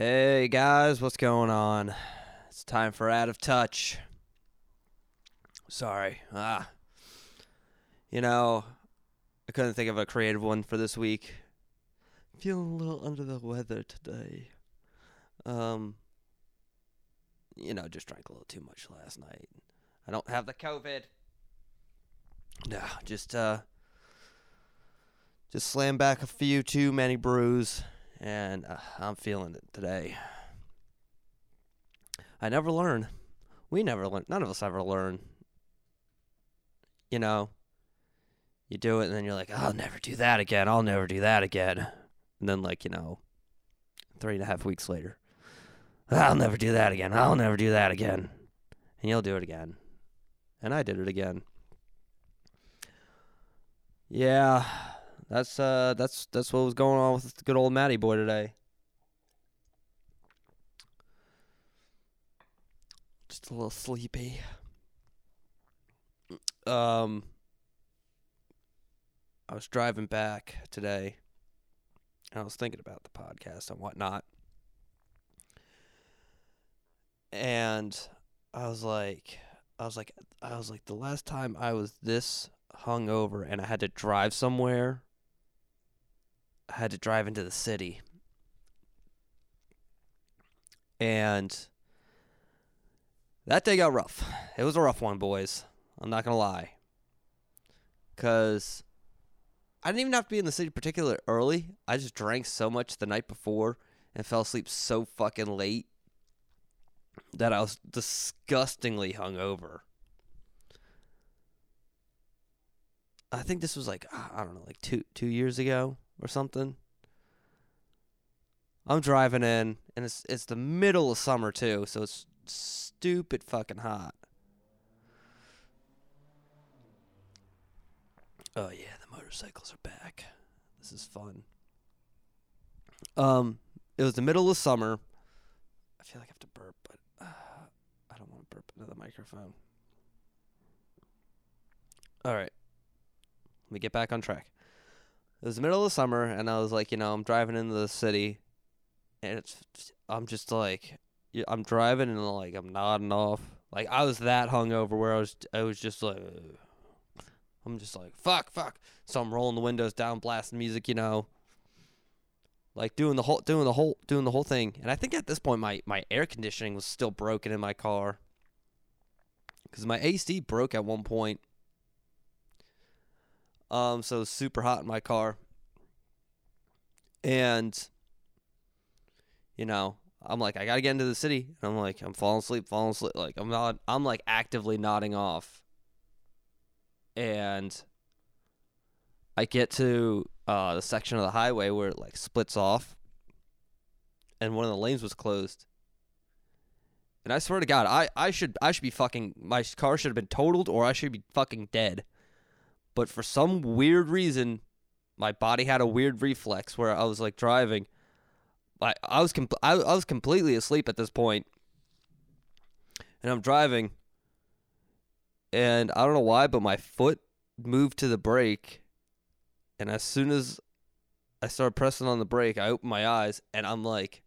Hey guys, what's going on? It's time for Out of Touch. Sorry. Ah. You know, I couldn't think of a creative one for this week. Feeling a little under the weather today. Um you know, just drank a little too much last night. I don't have the COVID. No, just uh just slam back a few too many brews and uh, I'm feeling it today. I never learn. We never learn. None of us ever learn. You know, you do it and then you're like, I'll never do that again. I'll never do that again. And then, like, you know, three and a half weeks later, I'll never do that again. I'll never do that again. And you'll do it again. And I did it again. Yeah, that's uh that's that's what was going on with the good old Matty boy today. Just a little sleepy. Um I was driving back today and I was thinking about the podcast and whatnot. And I was like I was like I was like the last time I was this hungover and I had to drive somewhere I had to drive into the city. And that day got rough. It was a rough one, boys. I'm not going to lie. Cuz I didn't even have to be in the city particularly early. I just drank so much the night before and fell asleep so fucking late that I was disgustingly hungover. I think this was like I don't know, like 2 2 years ago or something. I'm driving in, and it's it's the middle of summer too, so it's stupid fucking hot. Oh yeah, the motorcycles are back. This is fun. Um, it was the middle of summer. I feel like I have to burp, but uh, I don't want to burp into the microphone. All right, let me get back on track. It was the middle of the summer, and I was like, you know, I'm driving into the city, and it's, I'm just like, I'm driving and like I'm nodding off. Like I was that hungover where I was, I was just like, I'm just like, fuck, fuck. So I'm rolling the windows down, blasting music, you know, like doing the whole, doing the whole, doing the whole thing. And I think at this point, my my air conditioning was still broken in my car, because my AC broke at one point um, so super hot in my car. And, you know, I'm like, I gotta get into the city. And I'm like, I'm falling asleep, falling asleep. Like I'm not I'm like actively nodding off. And I get to uh, the section of the highway where it like splits off. And one of the lanes was closed. And I swear to God, I, I should I should be fucking my car should have been totaled or I should be fucking dead but for some weird reason, my body had a weird reflex where I was like driving. I I was com- I, I was completely asleep at this point, and I'm driving, and I don't know why, but my foot moved to the brake, and as soon as I started pressing on the brake, I opened my eyes, and I'm like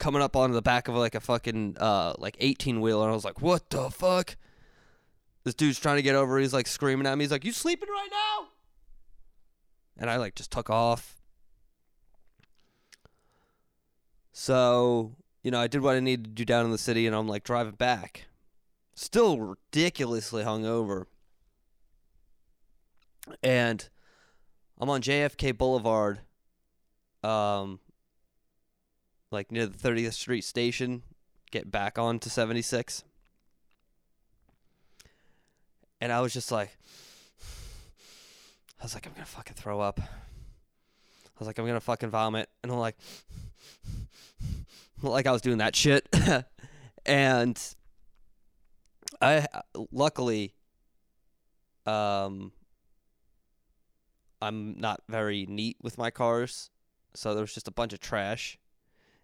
coming up onto the back of like a fucking uh like 18 wheeler, and I was like, what the fuck? This dude's trying to get over. He's like screaming at me. He's like, "You sleeping right now?" And I like just took off. So, you know, I did what I needed to do down in the city and I'm like driving back. Still ridiculously hungover. And I'm on JFK Boulevard, um, like near the 30th Street station, get back on to 76 and I was just like, I was like, I'm gonna fucking throw up. I was like, I'm gonna fucking vomit, and I'm like, like I was doing that shit, and I luckily, um, I'm not very neat with my cars, so there was just a bunch of trash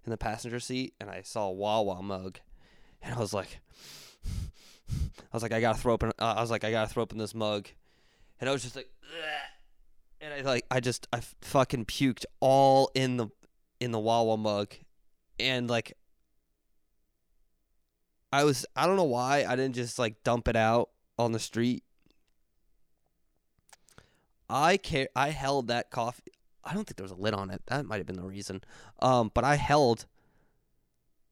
in the passenger seat, and I saw a Wawa mug, and I was like. I was like, I gotta throw open. Uh, I was like, I gotta throw open this mug, and I was just like, Ugh. and I like, I just, I fucking puked all in the, in the Wawa mug, and like I was I don't know why I didn't just like dump it out on the street. I care I held that coffee I don't think there was a lid on it. That might have been the reason. Um, but I held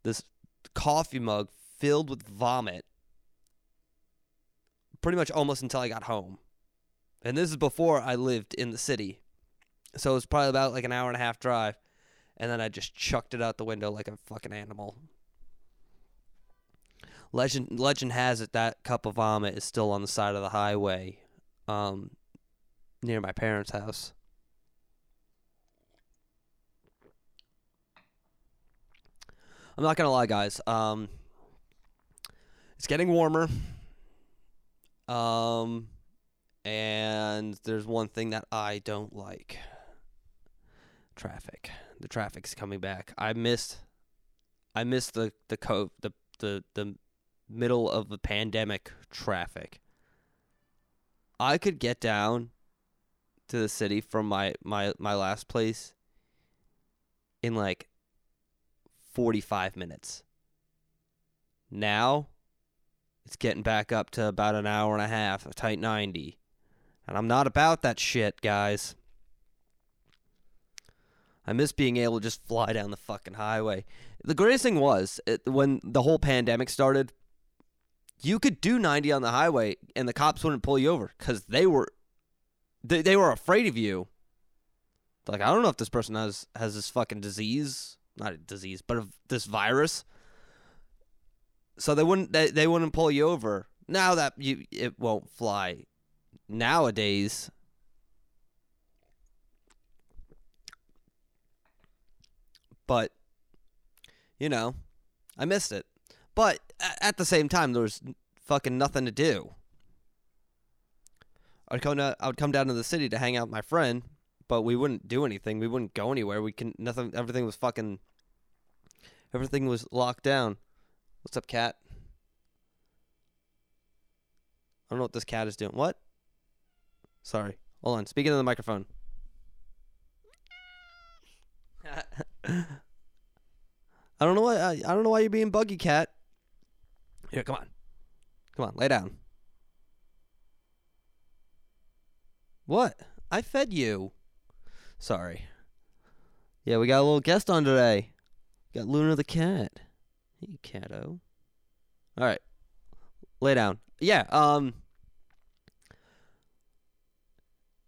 this coffee mug filled with vomit pretty much almost until I got home. And this is before I lived in the city. So it was probably about like an hour and a half drive. And then I just chucked it out the window like a fucking animal. Legend legend has it that cup of vomit is still on the side of the highway um, near my parents' house. I'm not gonna lie, guys. Um, it's getting warmer. Um, and there's one thing that I don't like: traffic. The traffic's coming back. I missed. I missed the the co- the the the middle of the pandemic traffic. I could get down to the city from my my my last place in like 45 minutes. Now, it's getting back up to about an hour and a half, a tight 90. And I'm not about that shit, guys. I miss being able to just fly down the fucking highway. The greatest thing was it, when the whole pandemic started, you could do 90 on the highway and the cops wouldn't pull you over because they were they, they were afraid of you. Like I don't know if this person has has this fucking disease not a disease, but this virus. So they wouldn't they, they wouldn't pull you over. Now that you it won't fly nowadays. But you know, I missed it. But at the same time there was fucking nothing to do. I'd come to, I would come down to the city to hang out with my friend but we wouldn't do anything. We wouldn't go anywhere. We can nothing. Everything was fucking. Everything was locked down. What's up, cat? I don't know what this cat is doing. What? Sorry. Hold on. Speaking to the microphone. I don't know why. I, I don't know why you're being buggy, cat. Here, come on. Come on, lay down. What? I fed you. Sorry. Yeah, we got a little guest on today. Got Luna the cat. Hey. All right. Lay down. Yeah, um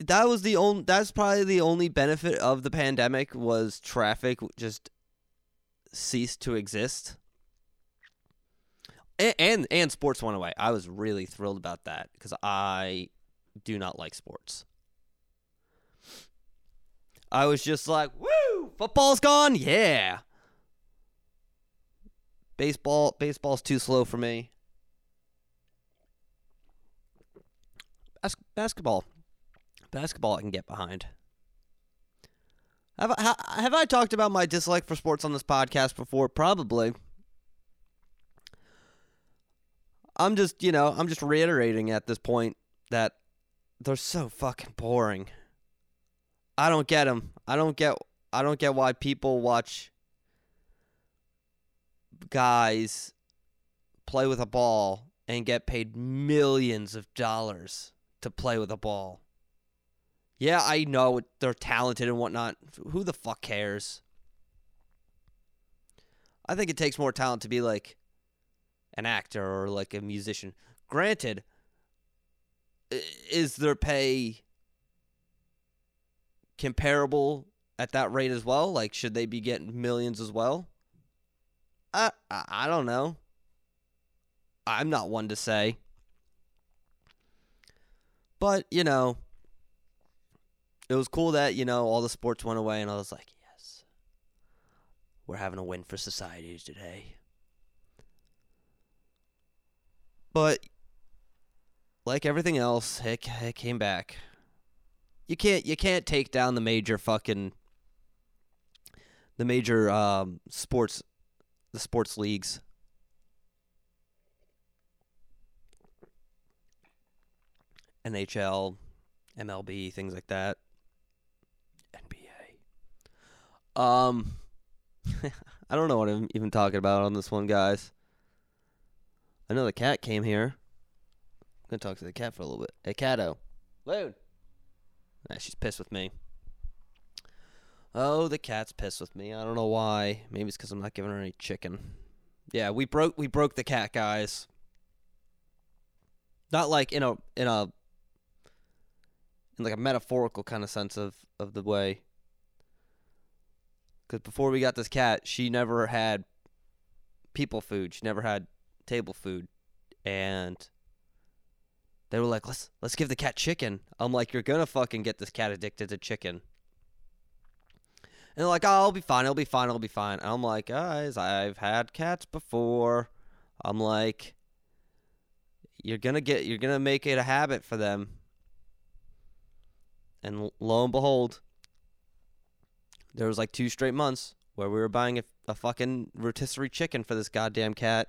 that was the only that's probably the only benefit of the pandemic was traffic just ceased to exist. And and, and sports went away. I was really thrilled about that because I do not like sports. I was just like, woo, football's gone? Yeah. Baseball baseball's too slow for me. Bas- basketball. Basketball I can get behind. Have I, have I talked about my dislike for sports on this podcast before? Probably. I'm just, you know, I'm just reiterating at this point that they're so fucking boring. I don't get them. I don't get. I don't get why people watch guys play with a ball and get paid millions of dollars to play with a ball. Yeah, I know they're talented and whatnot. Who the fuck cares? I think it takes more talent to be like an actor or like a musician. Granted, is their pay comparable at that rate as well? Like, should they be getting millions as well? I I, I don't know. I'm not one to say. But, you know, it was cool that, you know, all the sports went away and I was like, yes. We're having a win for society today. But like everything else, it, it came back. You can't you can't take down the major fucking the major um, sports the sports leagues. NHL, MLB, things like that. NBA. Um I don't know what I'm even talking about on this one, guys. I know the cat came here. I'm gonna talk to the cat for a little bit. Hey, Cato. Loon. Nah, she's pissed with me. Oh, the cat's pissed with me. I don't know why. Maybe it's because I'm not giving her any chicken. Yeah, we broke we broke the cat, guys. Not like in a in a in like a metaphorical kind of sense of of the way. Because before we got this cat, she never had people food. She never had table food, and they were like, "Let's let's give the cat chicken." I'm like, "You're gonna fucking get this cat addicted to chicken." And like, oh, I'll be fine, I'll be fine, I'll be fine. And I'm like, guys, I've had cats before. I'm like, you're gonna get, you're gonna make it a habit for them. And lo and behold, there was like two straight months where we were buying a, a fucking rotisserie chicken for this goddamn cat.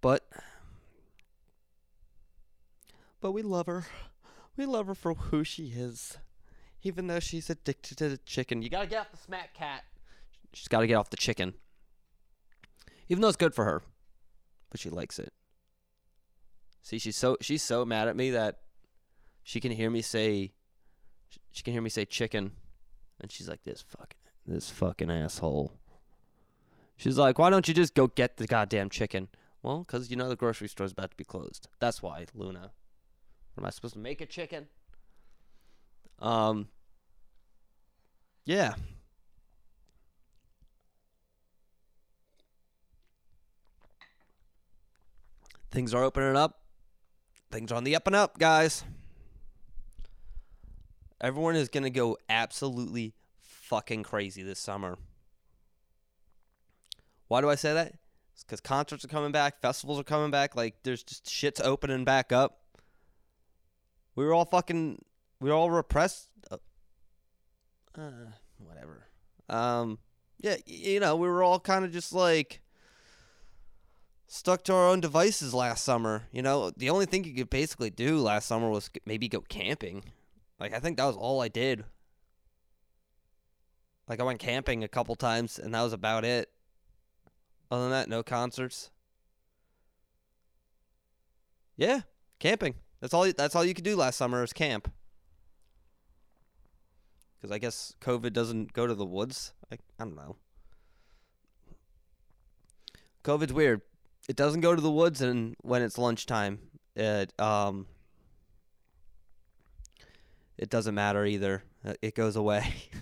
But, but we love her. We love her for who she is. Even though she's addicted to the chicken. You gotta get off the smack cat. She's gotta get off the chicken. Even though it's good for her. But she likes it. See, she's so she's so mad at me that she can hear me say she can hear me say chicken and she's like this fucking this fucking asshole. She's like, "Why don't you just go get the goddamn chicken?" Well, cuz you know the grocery store's about to be closed. That's why, Luna. Am I supposed to make a chicken? Um. Yeah. Things are opening up. Things are on the up and up, guys. Everyone is going to go absolutely fucking crazy this summer. Why do I say that? It's because concerts are coming back, festivals are coming back. Like, there's just shit's opening back up. We were all fucking. We were all repressed. Uh, uh, whatever. Um. Yeah, you know, we were all kind of just like stuck to our own devices last summer. You know, the only thing you could basically do last summer was maybe go camping. Like I think that was all I did. Like I went camping a couple times and that was about it. Other than that, no concerts. Yeah, camping. That's all. That's all you could do last summer is camp. Because I guess COVID doesn't go to the woods. I, I don't know. COVID's weird. It doesn't go to the woods, and when it's lunchtime, it um. It doesn't matter either. Uh, it goes away.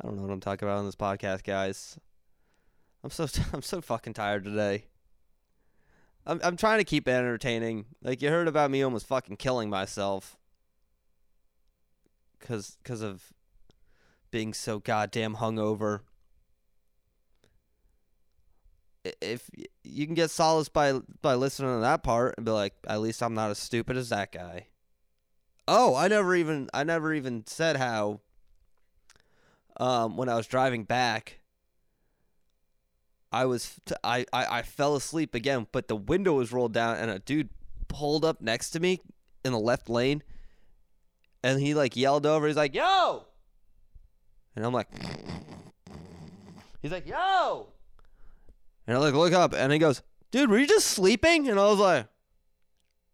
I don't know what I'm talking about on this podcast, guys. I'm so I'm so fucking tired today. I'm I'm trying to keep it entertaining. Like you heard about me almost fucking killing myself cuz cuz of being so goddamn hungover. If you can get solace by by listening to that part and be like, at least I'm not as stupid as that guy. Oh, I never even I never even said how um when I was driving back I was t- I, I I fell asleep again, but the window was rolled down and a dude pulled up next to me in the left lane and he like yelled over, he's like, Yo And I'm like He's like, Yo And I like look up and he goes, Dude, were you just sleeping? And I was like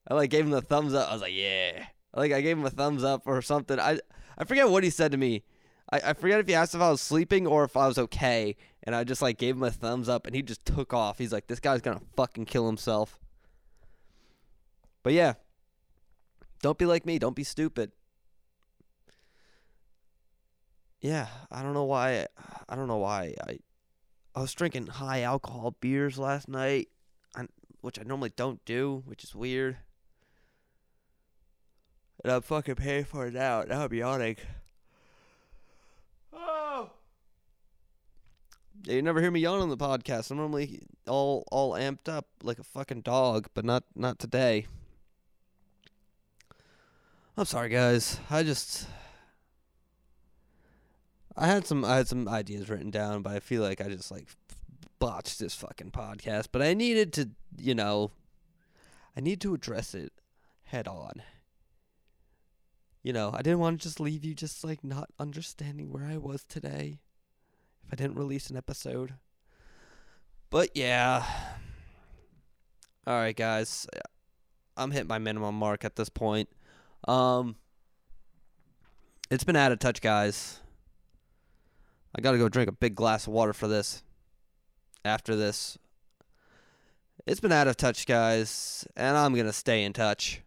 I like gave him the thumbs up. I was like, Yeah. Like I gave him a thumbs up or something. I I forget what he said to me. I, I forget if he asked if I was sleeping or if I was okay and I just like gave him a thumbs up and he just took off. He's like, this guy's gonna fucking kill himself. But yeah, don't be like me. Don't be stupid. Yeah, I don't know why. I don't know why. I I was drinking high alcohol beers last night, which I normally don't do, which is weird. And I'm fucking paying for it now. Now I'm yawning. You never hear me yawn on the podcast. I'm normally all all amped up like a fucking dog, but not not today. I'm sorry, guys. I just I had some I had some ideas written down, but I feel like I just like botched this fucking podcast. But I needed to, you know, I need to address it head on. you know, I didn't want to just leave you just like not understanding where I was today if I didn't release an episode. But yeah. All right, guys. I'm hitting my minimum mark at this point. Um It's been out of touch, guys. I got to go drink a big glass of water for this. After this. It's been out of touch, guys, and I'm going to stay in touch.